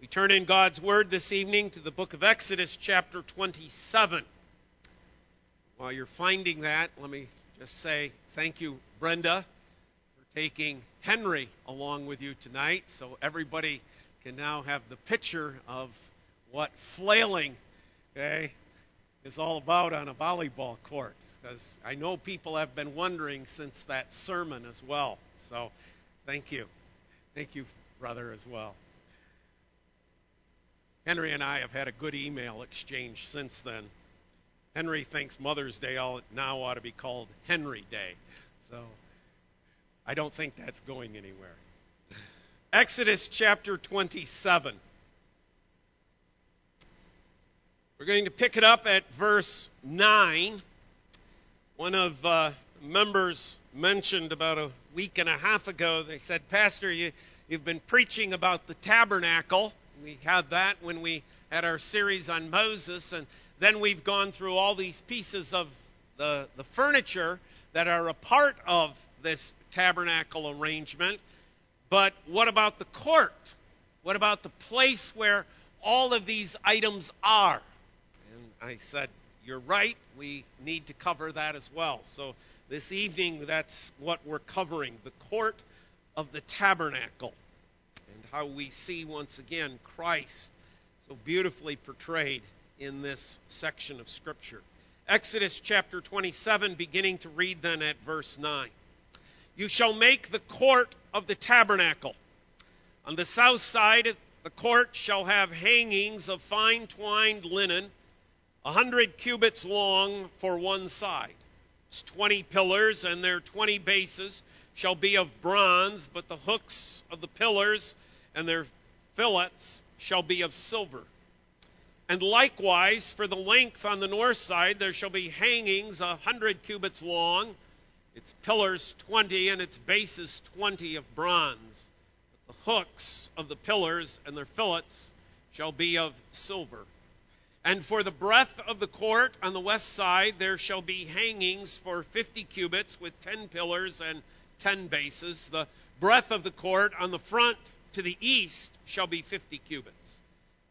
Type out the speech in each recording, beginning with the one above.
We turn in God's Word this evening to the book of Exodus, chapter 27. While you're finding that, let me just say thank you, Brenda, for taking Henry along with you tonight so everybody can now have the picture of what flailing okay, is all about on a volleyball court. Because I know people have been wondering since that sermon as well. So thank you. Thank you, brother, as well. Henry and I have had a good email exchange since then. Henry thinks Mother's Day now ought to be called Henry Day. So I don't think that's going anywhere. Exodus chapter 27. We're going to pick it up at verse 9. One of uh, members mentioned about a week and a half ago, they said, Pastor, you, you've been preaching about the tabernacle we had that when we had our series on Moses, and then we've gone through all these pieces of the, the furniture that are a part of this tabernacle arrangement. But what about the court? What about the place where all of these items are? And I said, You're right, we need to cover that as well. So this evening, that's what we're covering the court of the tabernacle how we see once again Christ so beautifully portrayed in this section of Scripture. Exodus chapter 27, beginning to read then at verse 9. You shall make the court of the tabernacle. On the south side, the court shall have hangings of fine twined linen, a hundred cubits long for one side. It's twenty pillars, and their twenty bases shall be of bronze, but the hooks of the pillars and their fillets shall be of silver. And likewise, for the length on the north side, there shall be hangings a hundred cubits long, its pillars twenty, and its bases twenty of bronze. But the hooks of the pillars and their fillets shall be of silver. And for the breadth of the court on the west side, there shall be hangings for fifty cubits with ten pillars and ten bases. The breadth of the court on the front to the east shall be fifty cubits.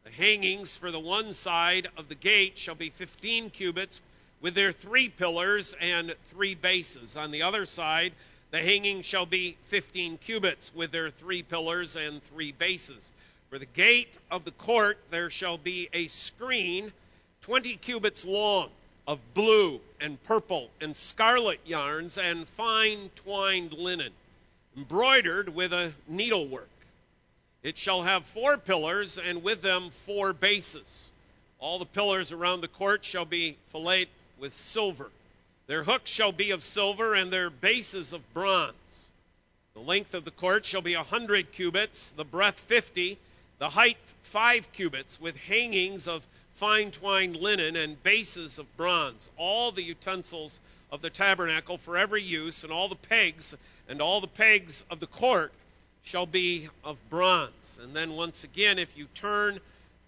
The hangings for the one side of the gate shall be fifteen cubits, with their three pillars and three bases. On the other side, the hanging shall be fifteen cubits, with their three pillars and three bases. For the gate of the court there shall be a screen twenty cubits long of blue and purple and scarlet yarns and fine twined linen, embroidered with a needlework. It shall have four pillars, and with them four bases. All the pillars around the court shall be filleted with silver. Their hooks shall be of silver, and their bases of bronze. The length of the court shall be a hundred cubits, the breadth fifty, the height five cubits, with hangings of fine twined linen and bases of bronze. All the utensils of the tabernacle for every use, and all the pegs, and all the pegs of the court shall be of bronze. And then once again, if you turn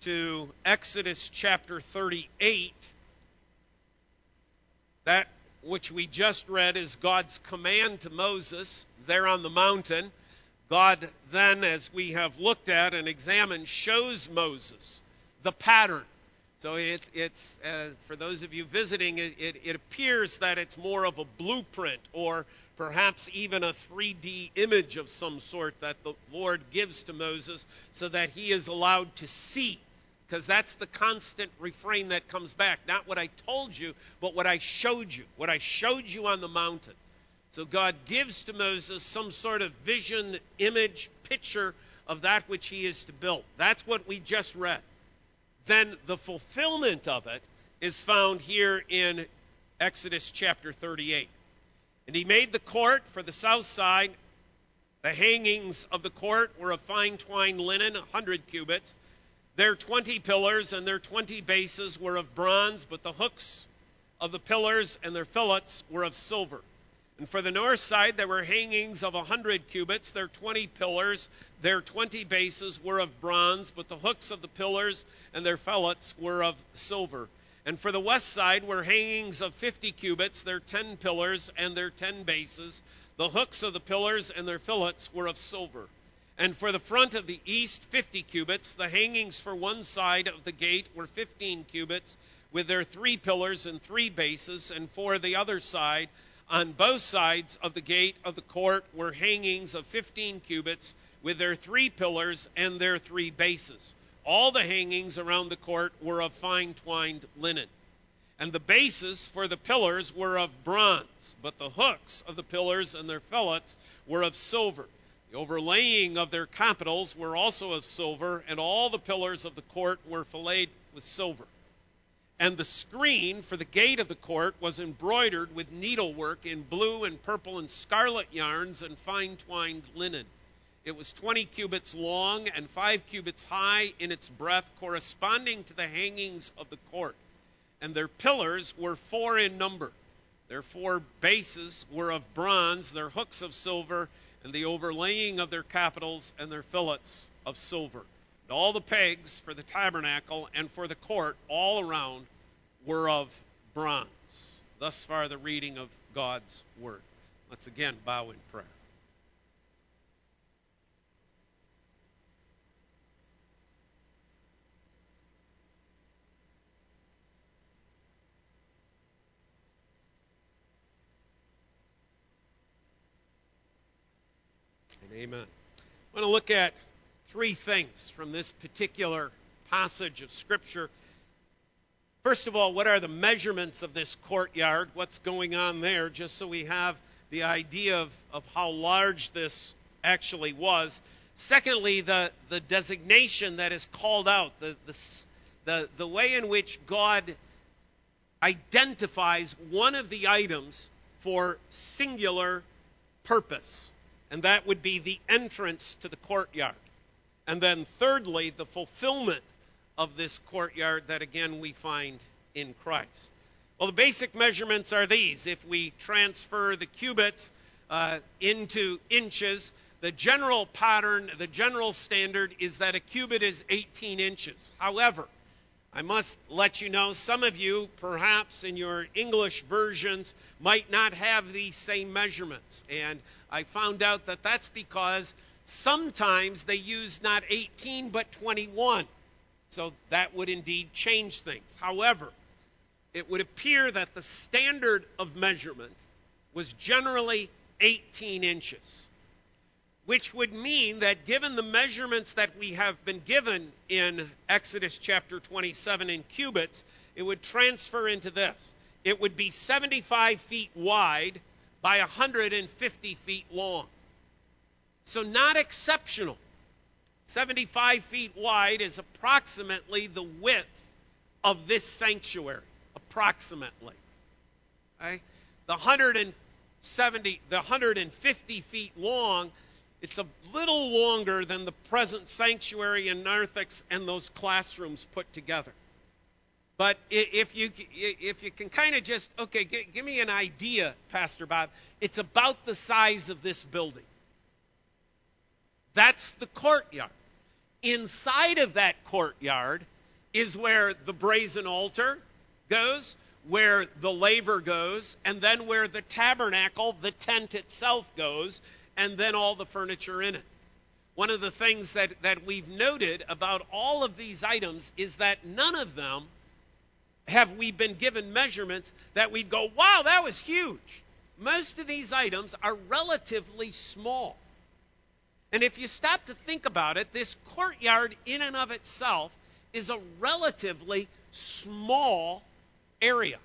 to Exodus chapter 38, that which we just read is God's command to Moses there on the mountain. God then, as we have looked at and examined, shows Moses the pattern. So it's, it's uh, for those of you visiting, it, it, it appears that it's more of a blueprint or perhaps even a 3D image of some sort that the Lord gives to Moses so that he is allowed to see. Because that's the constant refrain that comes back. Not what I told you, but what I showed you. What I showed you on the mountain. So God gives to Moses some sort of vision, image, picture of that which he is to build. That's what we just read. Then the fulfillment of it is found here in Exodus chapter 38. And he made the court for the south side. The hangings of the court were of fine twined linen, a hundred cubits. Their twenty pillars and their twenty bases were of bronze, but the hooks of the pillars and their fillets were of silver. And for the north side there were hangings of a hundred cubits. Their twenty pillars, their twenty bases were of bronze, but the hooks of the pillars and their fillets were of silver. And for the west side were hangings of fifty cubits, their ten pillars and their ten bases. The hooks of the pillars and their fillets were of silver. And for the front of the east, 50 cubits. The hangings for one side of the gate were 15 cubits, with their three pillars and three bases. And for the other side, on both sides of the gate of the court, were hangings of 15 cubits, with their three pillars and their three bases. All the hangings around the court were of fine twined linen. And the bases for the pillars were of bronze, but the hooks of the pillars and their fillets were of silver. The overlaying of their capitals were also of silver, and all the pillars of the court were filleted with silver. And the screen for the gate of the court was embroidered with needlework in blue and purple and scarlet yarns and fine twined linen. It was 20 cubits long and 5 cubits high in its breadth, corresponding to the hangings of the court. And their pillars were four in number. Their four bases were of bronze, their hooks of silver, and the overlaying of their capitals and their fillets of silver. All the pegs for the tabernacle and for the court all around were of bronze. Thus far, the reading of God's word. Let's again bow in prayer. and amen. I want to look at three things from this particular passage of Scripture. First of all, what are the measurements of this courtyard? What's going on there, just so we have the idea of, of how large this actually was. Secondly, the, the designation that is called out, the, the, the, the way in which God identifies one of the items for singular purpose and that would be the entrance to the courtyard. And then, thirdly, the fulfillment of this courtyard that again we find in Christ. Well, the basic measurements are these. If we transfer the cubits uh, into inches, the general pattern, the general standard is that a cubit is 18 inches. However, I must let you know some of you, perhaps in your English versions, might not have these same measurements. And I found out that that's because sometimes they use not 18 but 21. So that would indeed change things. However, it would appear that the standard of measurement was generally 18 inches, which would mean that given the measurements that we have been given in Exodus chapter 27 in cubits, it would transfer into this. It would be 75 feet wide by 150 feet long. So, not exceptional. 75 feet wide is approximately the width of this sanctuary. Approximately. Okay? The 170, the 150 feet long, it's a little longer than the present sanctuary in Narthex and those classrooms put together. But if you if you can kind of just okay, give me an idea, Pastor Bob. It's about the size of this building. That's the courtyard. Inside of that courtyard is where the brazen altar goes, where the laver goes, and then where the tabernacle, the tent itself goes, and then all the furniture in it. One of the things that, that we've noted about all of these items is that none of them have we been given measurements that we'd go, wow, that was huge. Most of these items are relatively small. And if you stop to think about it, this courtyard in and of itself is a relatively small area.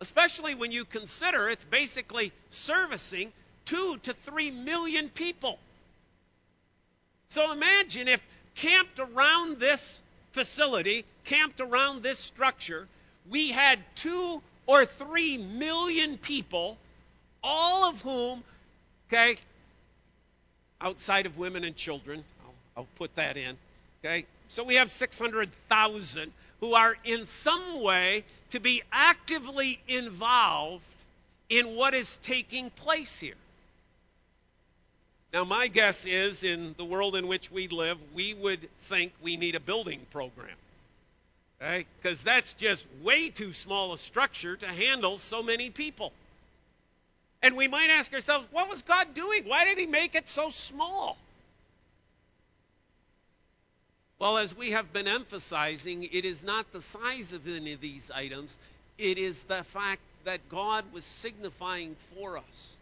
Especially when you consider it's basically servicing two to three million people. So imagine if camped around this facility camped around this structure, we had two or three million people, all of whom, okay, outside of women and children, I'll, I'll put that in, okay, so we have 600,000 who are in some way to be actively involved in what is taking place here. Now, my guess is in the world in which we live, we would think we need a building program. Okay? Because that's just way too small a structure to handle so many people. And we might ask ourselves, what was God doing? Why did He make it so small? Well, as we have been emphasizing, it is not the size of any of these items, it is the fact that God was signifying for us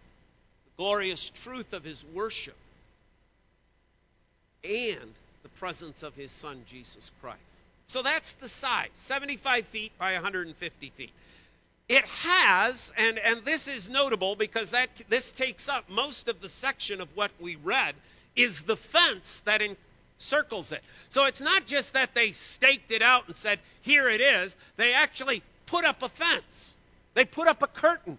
the glorious truth of his worship and the presence of his son, Jesus Christ. So that's the size 75 feet by 150 feet. It has, and, and this is notable because that this takes up most of the section of what we read, is the fence that encircles it. So it's not just that they staked it out and said, here it is. They actually put up a fence. They put up a curtain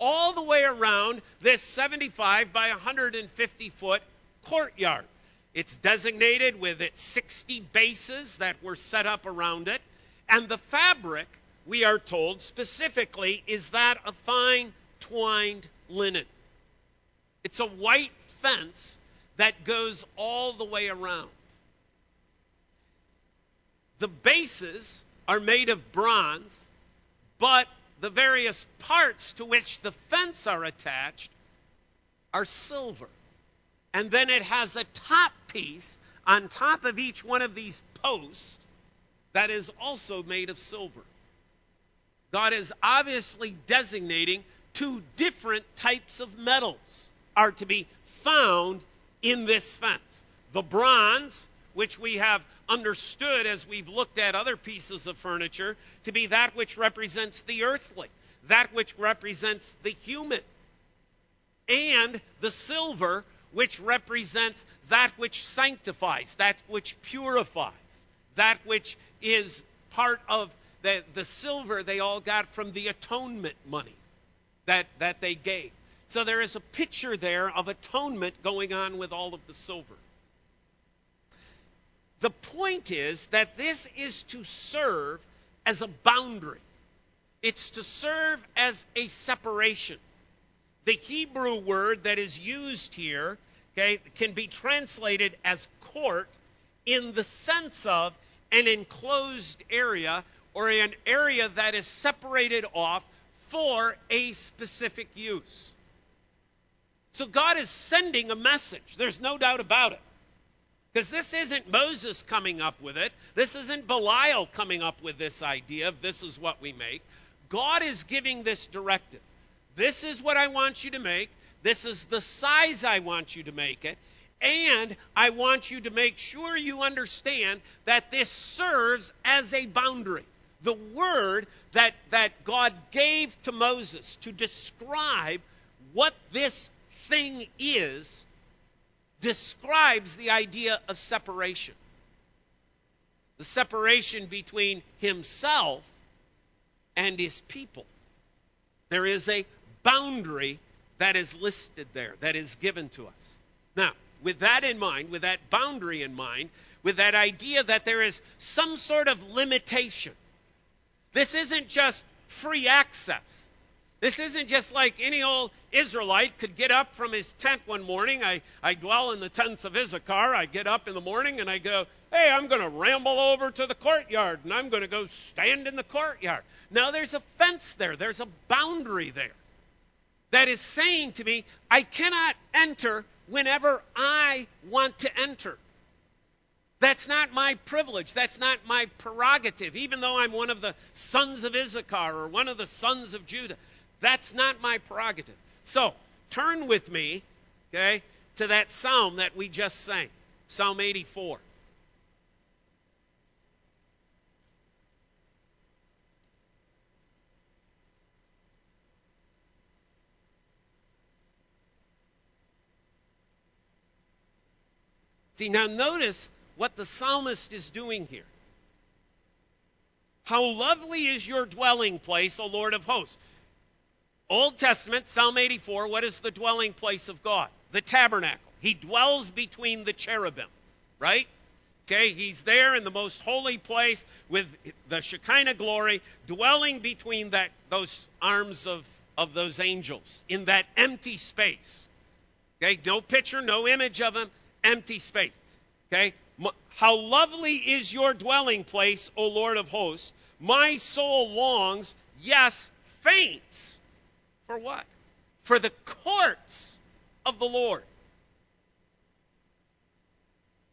all the way around this 75 by 150 foot courtyard. It's designated with its 60 bases that were set up around it. And the fabric, we are told specifically, is that of fine twined linen. It's a white fence that goes all the way around. The bases are made of bronze, but the various parts to which the fence are attached are silver. And then it has a top piece on top of each one of these posts that is also made of silver. God is obviously designating two different types of metals are to be found in this fence. The bronze, which we have understood as we've looked at other pieces of furniture, to be that which represents the earthly, that which represents the human, and the silver, which represents that which sanctifies, that which purifies, that which is part of the, the silver they all got from the atonement money that, that they gave. So there is a picture there of atonement going on with all of the silver. The point is that this is to serve as a boundary. It's to serve as a separation. The Hebrew word that is used here okay, can be translated as court in the sense of an enclosed area or an area that is separated off for a specific use. So God is sending a message. There's no doubt about it. Because this isn't Moses coming up with it. This isn't Bezalel coming up with this idea of this is what we make. God is giving this directive. This is what I want you to make. This is the size I want you to make it. And I want you to make sure you understand that this serves as a boundary. The word that, that God gave to Moses to describe what this thing is describes the idea of separation. The separation between himself and his people. There is a boundary that is listed there, that is given to us. Now, with that in mind, with that boundary in mind, with that idea that there is some sort of limitation, this isn't just free access. This isn't just like any old Israelite could get up from his tent one morning. I, I dwell in the tents of Issachar. I get up in the morning and I go, hey, I'm going to ramble over to the courtyard and I'm going to go stand in the courtyard. Now there's a fence there, there's a boundary there that is saying to me, I cannot enter whenever I want to enter. That's not my privilege. That's not my prerogative. Even though I'm one of the sons of Issachar or one of the sons of Judah, that's not my prerogative. So, turn with me, okay, to that psalm that we just sang, Psalm 84. See, now notice what the psalmist is doing here. How lovely is your dwelling place, O Lord of hosts. Old Testament, Psalm 84, what is the dwelling place of God? The tabernacle. He dwells between the cherubim, right? Okay, he's there in the most holy place with the Shekinah glory, dwelling between that those arms of, of those angels in that empty space. Okay, no picture, no image of him, empty space. Okay? How lovely is your dwelling place, O Lord of hosts. My soul longs, yes, faints. For what? For the courts of the Lord.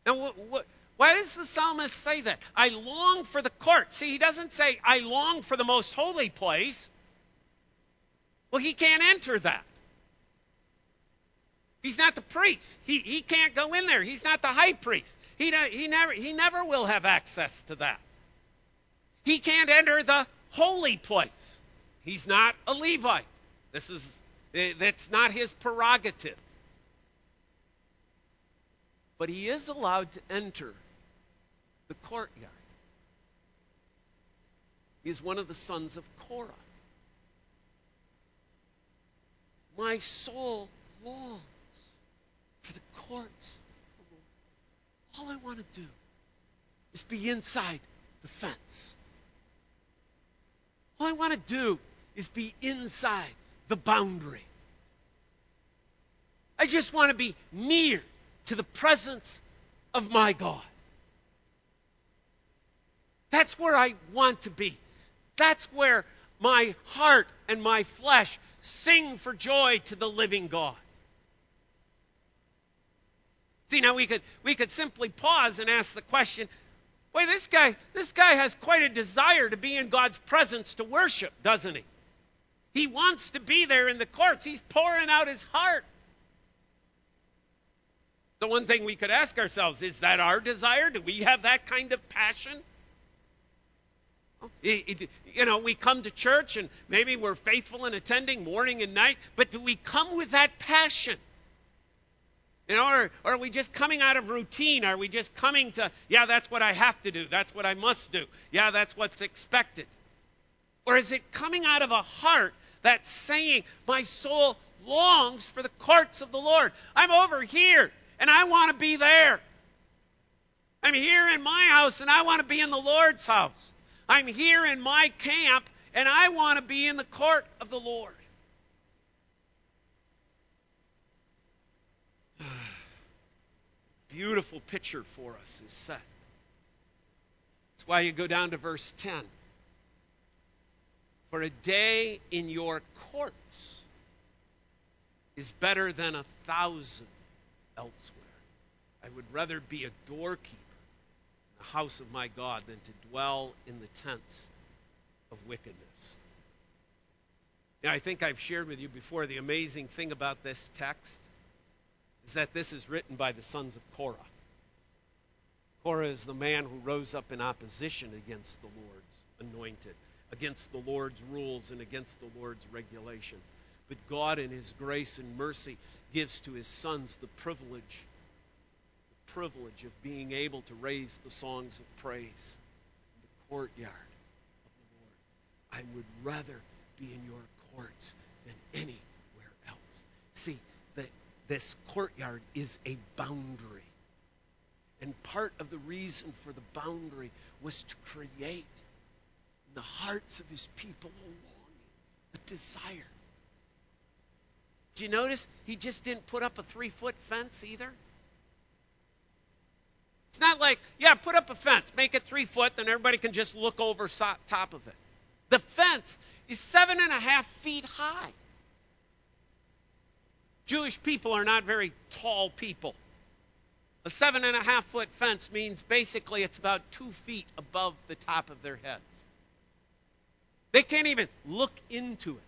Now, what, what, Why does the psalmist say that? I long for the court. See, he doesn't say, I long for the most holy place. Well, he can't enter that. He's not the priest. He, he can't go in there. He's not the high priest. He, he, never, he never will have access to that. He can't enter the holy place. He's not a Levite. This is that's not his prerogative. But he is allowed to enter the courtyard. He is one of the sons of Korah. My soul longs for the courts. All I want to do is be inside the fence. All I want to do is be inside the boundary. I just want to be near to the presence of my God. That's where I want to be. That's where my heart and my flesh sing for joy to the living God. See, now we could we could simply pause and ask the question, Boy, this guy, this guy has quite a desire to be in God's presence to worship, doesn't he? He wants to be there in the courts. He's pouring out his heart. The one thing we could ask ourselves is that our desire? Do we have that kind of passion? You know, we come to church and maybe we're faithful in attending morning and night, but do we come with that passion? You know, or, are we just coming out of routine? Are we just coming to, yeah, that's what I have to do. That's what I must do. Yeah, that's what's expected. Or is it coming out of a heart that's saying, my soul longs for the courts of the Lord? I'm over here and I want to be there. I'm here in my house and I want to be in the Lord's house. I'm here in my camp and I want to be in the court of the Lord. Beautiful picture for us is set. That's why you go down to verse 10. For a day in your courts is better than a thousand elsewhere. I would rather be a doorkeeper in the house of my God than to dwell in the tents of wickedness. Now, I think I've shared with you before the amazing thing about this text is that this is written by the sons of Korah. Korah is the man who rose up in opposition against the Lord's anointed, against the Lord's rules, and against the Lord's regulations. But God, in His grace and mercy, gives to His sons the privilege, the privilege of being able to raise the songs of praise in the courtyard of the Lord. I would rather be in your courts than anywhere else. See, this courtyard is a boundary. And part of the reason for the boundary was to create in the hearts of his people a longing, a desire. Do you notice he just didn't put up a three foot fence either? It's not like, yeah, put up a fence, make it three foot, then everybody can just look over top of it. The fence is seven and a half feet high. Jewish people are not very tall people. A seven and a half foot fence means basically it's about two feet above the top of their heads. They can't even look into it,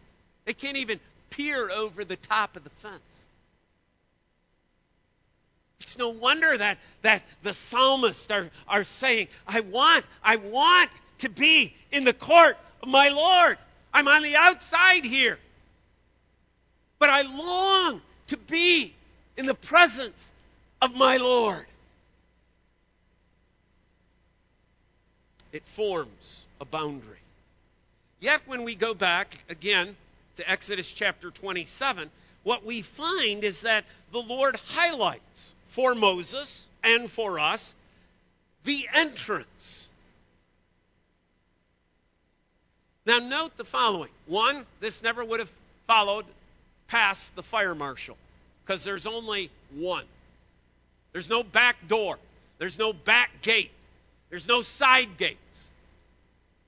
they can't even peer over the top of the fence. It's no wonder that, that the psalmists are, are saying, I want, I want to be in the court of my Lord. I'm on the outside here. But I long to be in the presence of my Lord. It forms a boundary. Yet, when we go back again to Exodus chapter 27, what we find is that the Lord highlights for Moses and for us the entrance. Now, note the following. One, this never would have followed past the fire marshal because there's only one. There's no back door, there's no back gate, there's no side gates.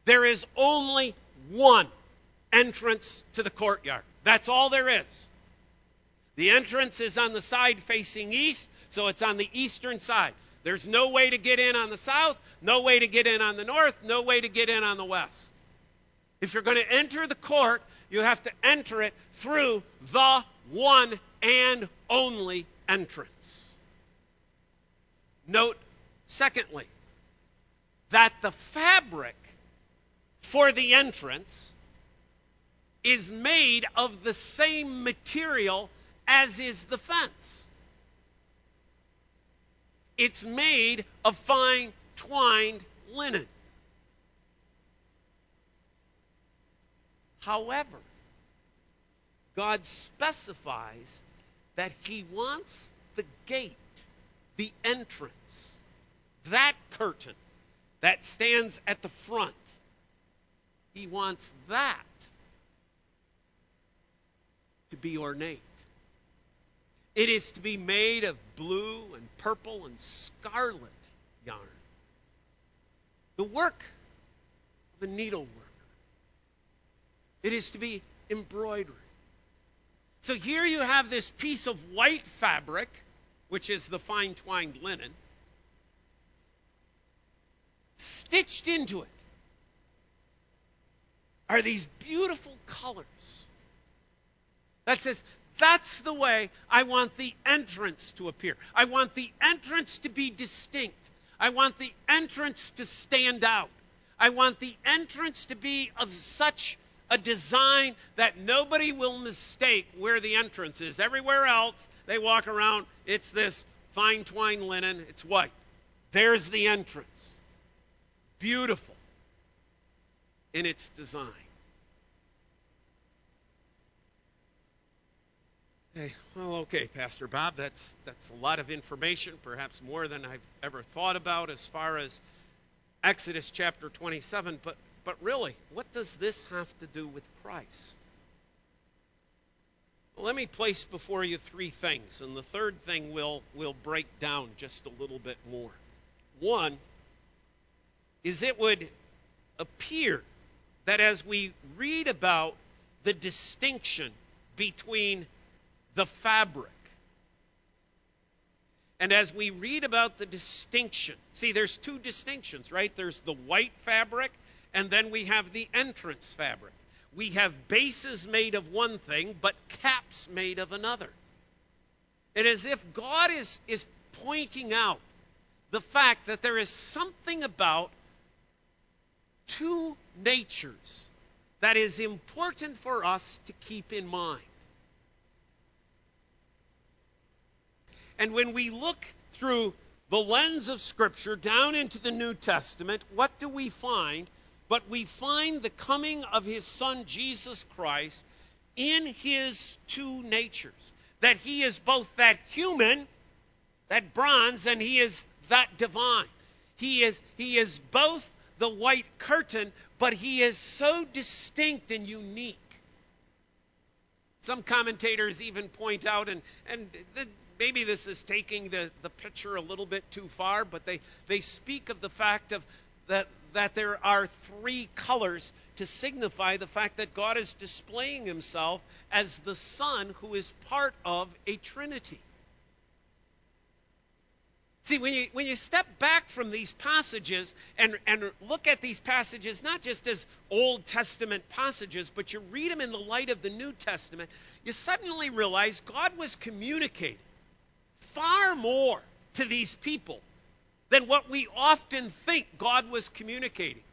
There is only one entrance to the courtyard. That's all there is. The entrance is on the side facing east, so it's on the eastern side. There's no way to get in on the south, no way to get in on the north, no way to get in on the west. If you're going to enter the court, you have to enter it through the one and only entrance. Note, secondly, that the fabric for the entrance is made of the same material as is the fence. It's made of fine twined linen. However, God specifies that He wants the gate, the entrance, that curtain that stands at the front. He wants that to be ornate. It is to be made of blue and purple and scarlet yarn. The work of a needleworker. It is to be embroidery. So here you have this piece of white fabric, which is the fine twined linen, stitched into it are these beautiful colors. That says, that's the way I want the entrance to appear. I want the entrance to be distinct. I want the entrance to stand out. I want the entrance to be of such a design that nobody will mistake where the entrance is. Everywhere else, they walk around, it's this fine twined linen, it's white. There's the entrance. Beautiful in its design. Hey, well, okay, Pastor Bob, that's that's a lot of information, perhaps more than I've ever thought about as far as Exodus chapter 27, but but really, what does this have to do with Christ? Well, let me place before you three things, and the third thing will will break down just a little bit more. One is it would appear that as we read about the distinction between the fabric. And as we read about the distinction, see, there's two distinctions, right? There's the white fabric, and then we have the entrance fabric. We have bases made of one thing, but caps made of another. And as if God is, is pointing out the fact that there is something about two natures that is important for us to keep in mind. And when we look through the lens of Scripture down into the New Testament, what do we find? But we find the coming of his Son Jesus Christ in his two natures. That he is both that human, that bronze, and he is that divine. He is, he is both the white curtain, but he is so distinct and unique. Some commentators even point out, and, and the, maybe this is taking the, the picture a little bit too far, but they, they speak of the fact of that, that there are three colors to signify the fact that God is displaying himself as the Son who is part of a Trinity. See, when you, when you step back from these passages and, and look at these passages not just as Old Testament passages, but you read them in the light of the New Testament, you suddenly realize God was communicating far more to these people than what we often think God was communicating.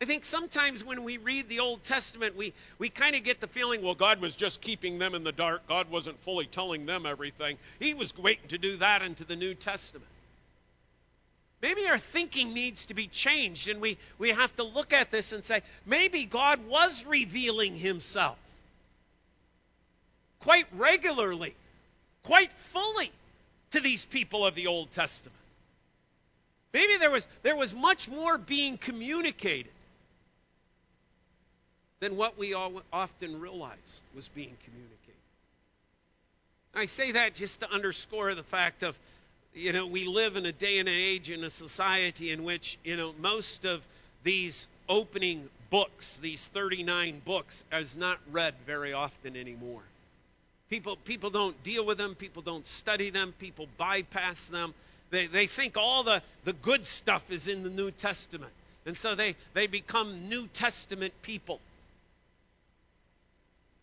I think sometimes when we read the Old Testament, we, we kind of get the feeling, well, God was just keeping them in the dark. God wasn't fully telling them everything. He was waiting to do that into the New Testament. Maybe our thinking needs to be changed, and we, we have to look at this and say, maybe God was revealing himself quite regularly, quite fully to these people of the Old Testament. Maybe there was, there was much more being communicated than what we all often realize was being communicated. I say that just to underscore the fact of, you know, we live in a day and an age in a society in which, you know, most of these opening books, these 39 books, is not read very often anymore. People, people don't deal with them, people don't study them, people bypass them. They, they think all the, the good stuff is in the New Testament. And so they, they become New Testament people.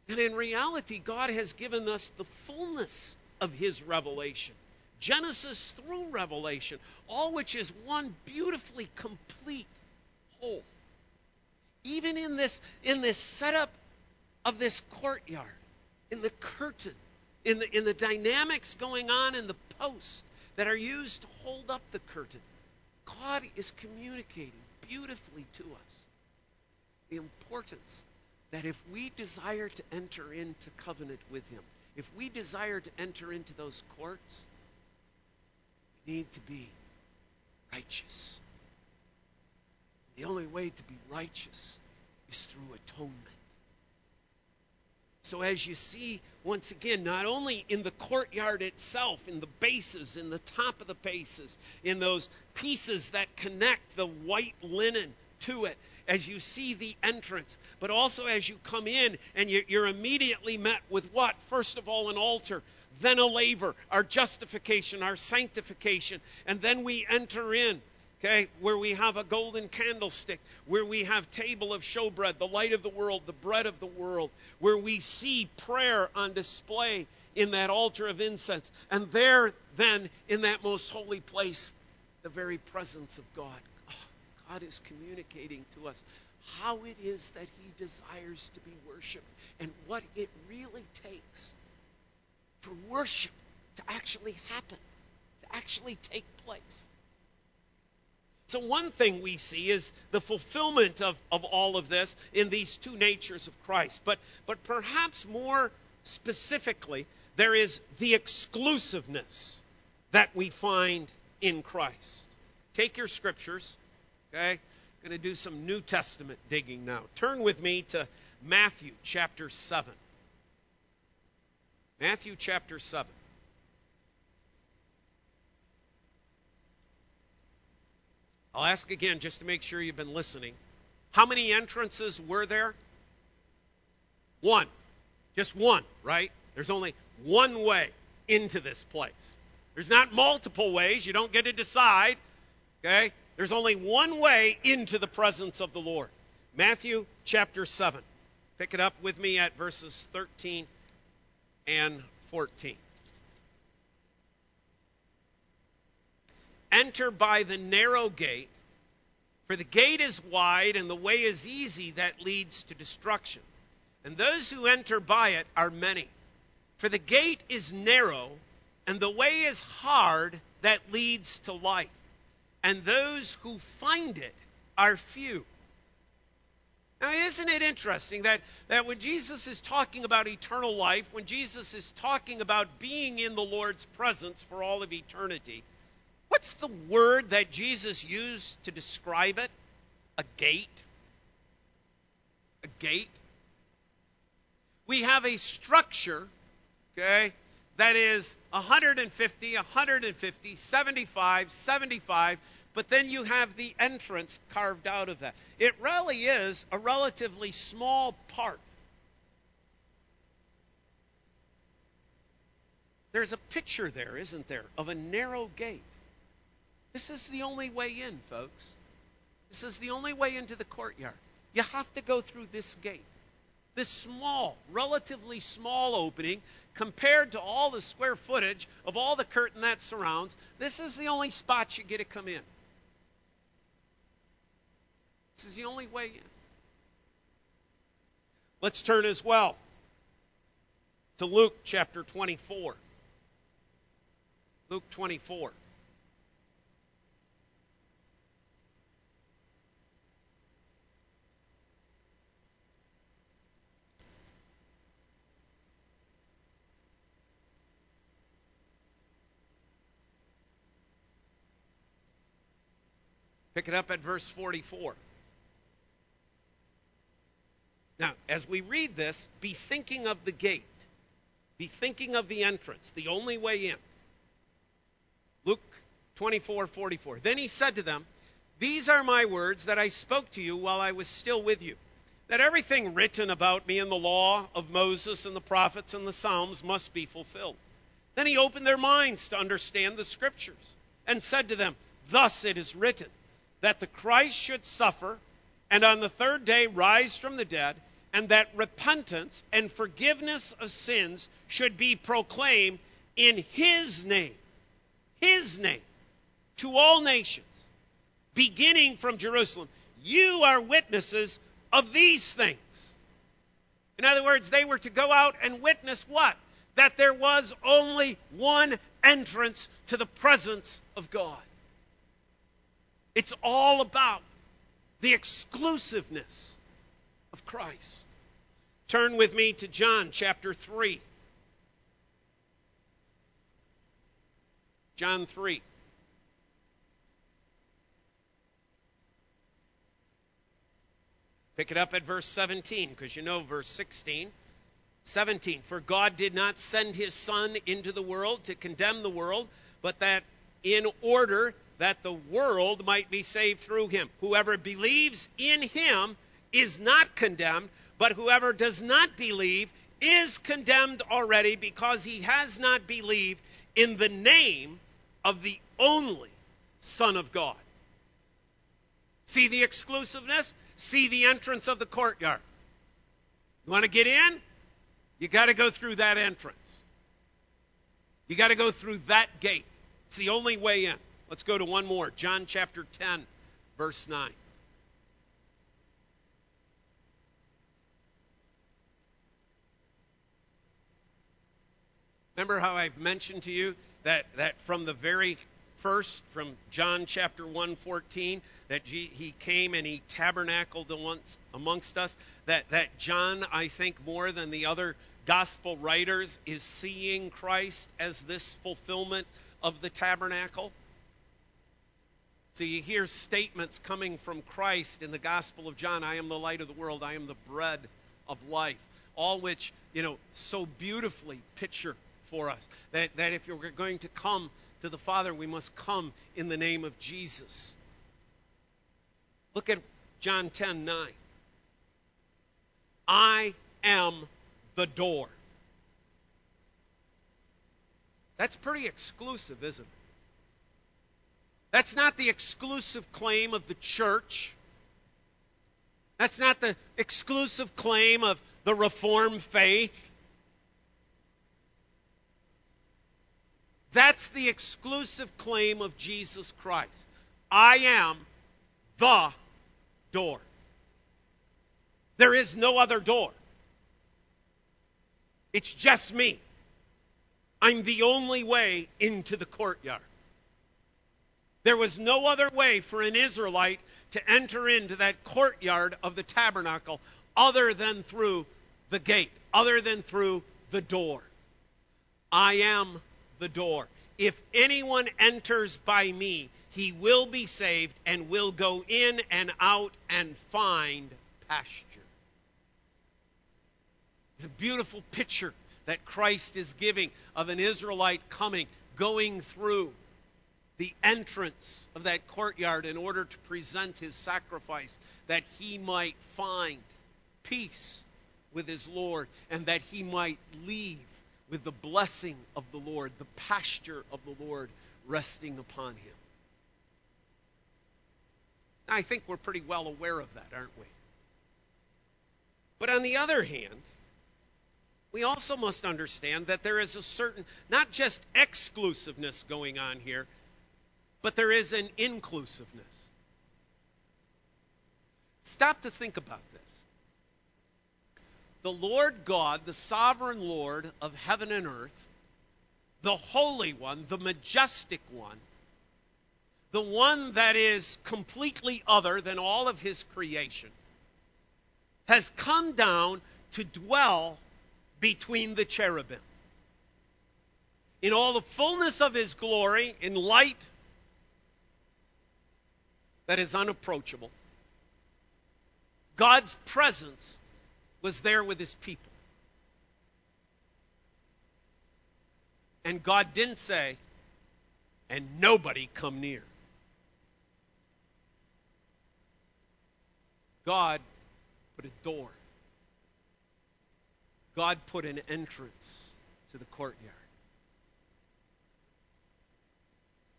And in reality, God has given us the fullness of His revelation. Genesis through Revelation, all which is one beautifully complete whole. Even in this, in this setup of this courtyard, in the curtain, in the, in the dynamics going on in the posts that are used to hold up the curtain, God is communicating beautifully to us the importance that if we desire to enter into covenant with Him, if we desire to enter into those courts, we need to be righteous. The only way to be righteous is through atonement. So, as you see, once again, not only in the courtyard itself, in the bases, in the top of the bases, in those pieces that connect the white linen to it, as you see the entrance, but also as you come in and you're immediately met with what? First of all, an altar, then a laver, our justification, our sanctification, and then we enter in okay, where we have a golden candlestick, where we have table of showbread, the light of the world, the bread of the world, where we see prayer on display in that altar of incense, and there then in that most holy place, the very presence of God. Oh, God is communicating to us how it is that He desires to be worshiped and what it really takes for worship to actually happen, to actually take place. So, one thing we see is the fulfillment of, of all of this in these two natures of Christ. But, but perhaps more specifically, there is the exclusiveness that we find in Christ. Take your scriptures, okay? I'm going to do some New Testament digging now. Turn with me to Matthew chapter 7. Matthew chapter 7. I'll ask again just to make sure you've been listening. How many entrances were there? One. Just one, right? There's only one way into this place. There's not multiple ways. You don't get to decide. Okay? There's only one way into the presence of the Lord. Matthew chapter 7. Pick it up with me at verses 13 and 14. Enter by the narrow gate, for the gate is wide and the way is easy that leads to destruction. And those who enter by it are many. For the gate is narrow and the way is hard that leads to life. And those who find it are few. Now, isn't it interesting that, that when Jesus is talking about eternal life, when Jesus is talking about being in the Lord's presence for all of eternity, What's the word that Jesus used to describe it? A gate. A gate. We have a structure, okay, that is 150, 150, 75, 75, but then you have the entrance carved out of that. It really is a relatively small part. There's a picture there, isn't there, of a narrow gate. This is the only way in, folks. This is the only way into the courtyard. You have to go through this gate. This small, relatively small opening, compared to all the square footage of all the curtain that surrounds, this is the only spot you get to come in. This is the only way in. Let's turn as well to Luke chapter 24. Luke 24. Pick it up at verse 44. Now, as we read this, be thinking of the gate. Be thinking of the entrance, the only way in. Luke 24, 44. Then he said to them, These are my words that I spoke to you while I was still with you, that everything written about me in the law of Moses and the prophets and the Psalms must be fulfilled. Then he opened their minds to understand the scriptures. and said to them, Thus it is written, that the Christ should suffer, and on the third day rise from the dead, and that repentance and forgiveness of sins should be proclaimed in his name. His name. To all nations, beginning from Jerusalem. You are witnesses of these things. In other words, they were to go out and witness what? That there was only one entrance to the presence of God. It's all about the exclusiveness of Christ. Turn with me to John chapter 3. John 3. Pick it up at verse 17 because you know verse 16. 17. For God did not send his Son into the world to condemn the world, but that in order that the world might be saved through him. Whoever believes in him is not condemned, but whoever does not believe is condemned already because he has not believed in the name of the only Son of God. See the exclusiveness? See the entrance of the courtyard. You want to get in? You got to go through that entrance. You got to go through that gate. It's the only way in. Let's go to one more. John chapter 10, verse 9. Remember how I've mentioned to you that, that from the very first, from John chapter 114, that he came and he tabernacled amongst us? That, that John, I think, more than the other gospel writers, is seeing Christ as this fulfillment of the tabernacle? So you hear statements coming from Christ in the Gospel of John I am the light of the world, I am the bread of life. All which, you know, so beautifully picture for us that, that if you're going to come to the Father, we must come in the name of Jesus. Look at John 10 9. I am the door. That's pretty exclusive, isn't it? That's not the exclusive claim of the church. That's not the exclusive claim of the Reformed faith. That's the exclusive claim of Jesus Christ. I am the door. There is no other door. It's just me. I'm the only way into the courtyard. There was no other way for an Israelite to enter into that courtyard of the tabernacle other than through the gate, other than through the door. I am the door. If anyone enters by me, he will be saved and will go in and out and find pasture. It's a beautiful picture that Christ is giving of an Israelite coming, going through the entrance of that courtyard in order to present his sacrifice, that he might find peace with his Lord, and that he might leave with the blessing of the Lord, the pasture of the Lord resting upon him. I think we're pretty well aware of that, aren't we? But on the other hand, we also must understand that there is a certain, not just exclusiveness going on here, but there is an inclusiveness. Stop to think about this. The Lord God, the sovereign Lord of heaven and earth, the Holy One, the majestic one, the one that is completely other than all of his creation, has come down to dwell between the cherubim. In all the fullness of his glory, in light that is unapproachable. God's presence was there with his people. And God didn't say, and nobody come near. God put a door. God put an entrance to the courtyard.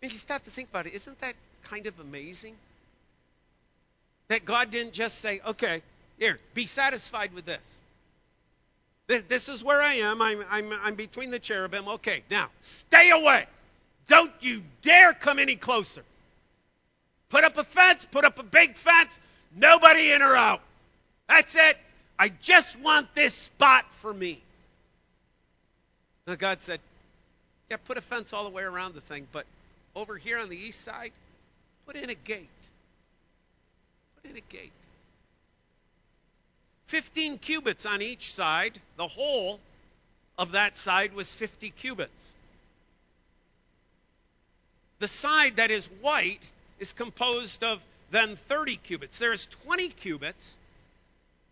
If you stop to think about it, isn't that kind of amazing? That God didn't just say, okay, here, be satisfied with this. This is where I am. I'm, I'm, I'm between the cherubim. Okay, now, stay away. Don't you dare come any closer. Put up a fence, put up a big fence, nobody in or out. That's it. I just want this spot for me. Now God said, Yeah, put a fence all the way around the thing, but over here on the east side, put in a gate. 15 cubits on each side. The whole of that side was 50 cubits. The side that is white is composed of then 30 cubits. There's 20 cubits.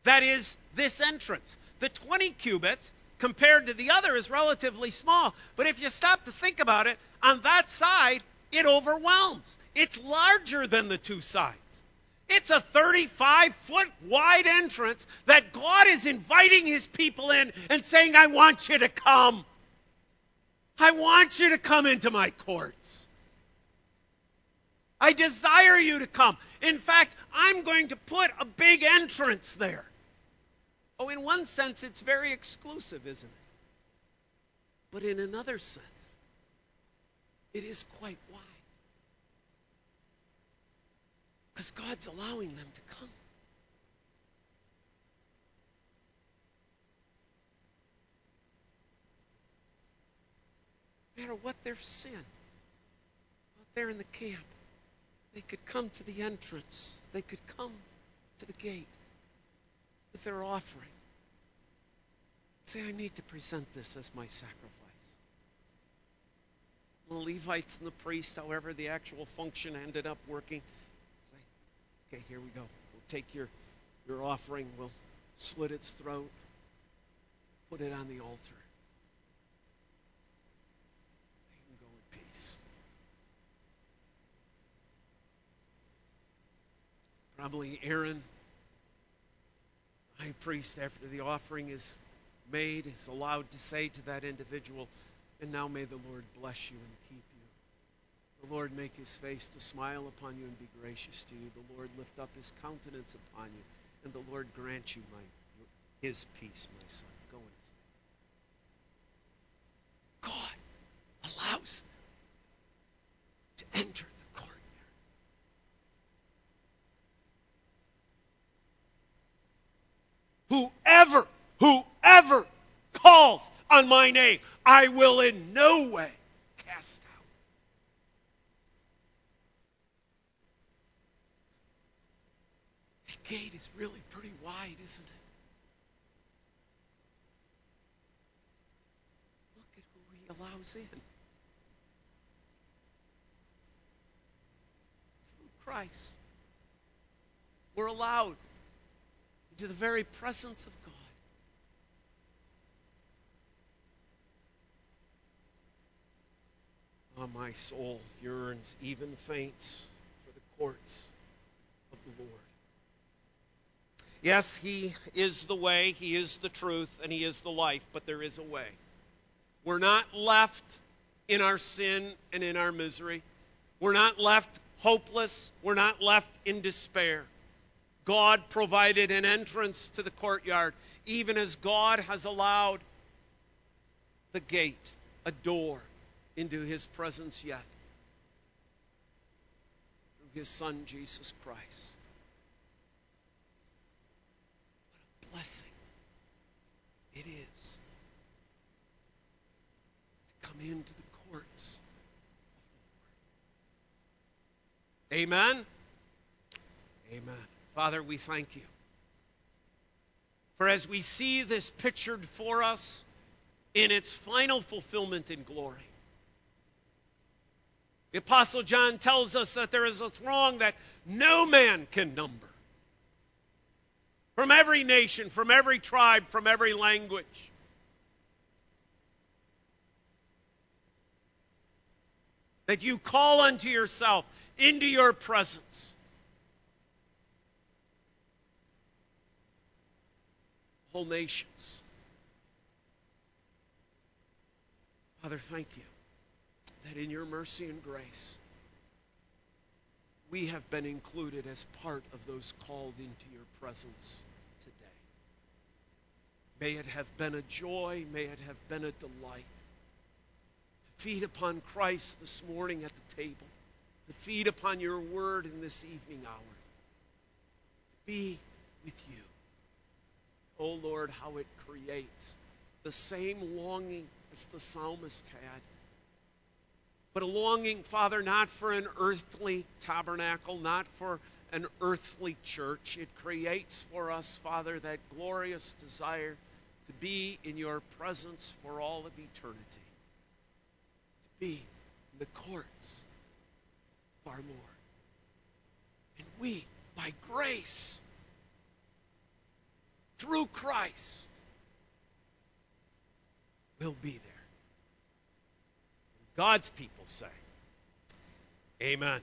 That is this entrance. The 20 cubits compared to the other is relatively small. But if you stop to think about it, on that side, it overwhelms. It's larger than the two sides. It's a 35 foot wide entrance that God is inviting his people in and saying, I want you to come. I want you to come into my courts. I desire you to come. In fact, I'm going to put a big entrance there. Oh, in one sense, it's very exclusive, isn't it? But in another sense, it is quite wide. Because God's allowing them to come. No matter what their sin, out there in the camp, they could come to the entrance. They could come to the gate with their offering. Say, I need to present this as my sacrifice. The Levites and the priest, however the actual function ended up working, Okay, here we go. We'll take your, your offering, we'll slit its throat, put it on the altar. You can go in peace. Probably Aaron, high priest, after the offering is made, is allowed to say to that individual, And now may the Lord bless you and keep you. The Lord make his face to smile upon you and be gracious to you. The Lord lift up his countenance upon you, and the Lord grant you my, his peace, my son. Go in his name. God allows them to enter the courtyard. Whoever, whoever calls on my name, I will in no way gate is really pretty wide, isn't it? Look at who he allows in. Through Christ. We're allowed into the very presence of God. Oh, my soul yearns, even faints, for the courts of the Lord. Yes, He is the way, He is the truth, and He is the life, but there is a way. We're not left in our sin and in our misery. We're not left hopeless. We're not left in despair. God provided an entrance to the courtyard, even as God has allowed the gate, a door into His presence yet. Through His Son, Jesus Christ. Blessing it is to come into the courts of the Lord. Amen. Amen. Father, we thank you. For as we see this pictured for us in its final fulfillment in glory, the Apostle John tells us that there is a throng that no man can number from every nation, from every tribe, from every language. That you call unto yourself into your presence. Whole nations. Father, thank you. that in your mercy and grace, we have been included as part of those called into your presence today. May it have been a joy, may it have been a delight to feed upon Christ this morning at the table, to feed upon your word in this evening hour, to be with you. Oh Lord, how it creates the same longing as the psalmist had. But a longing, Father, not for an earthly tabernacle, not for an earthly church. It creates for us, Father, that glorious desire to be in your presence for all of eternity, to be in the courts our Lord. And we, by grace, through Christ, will be there. God's people say, Amen.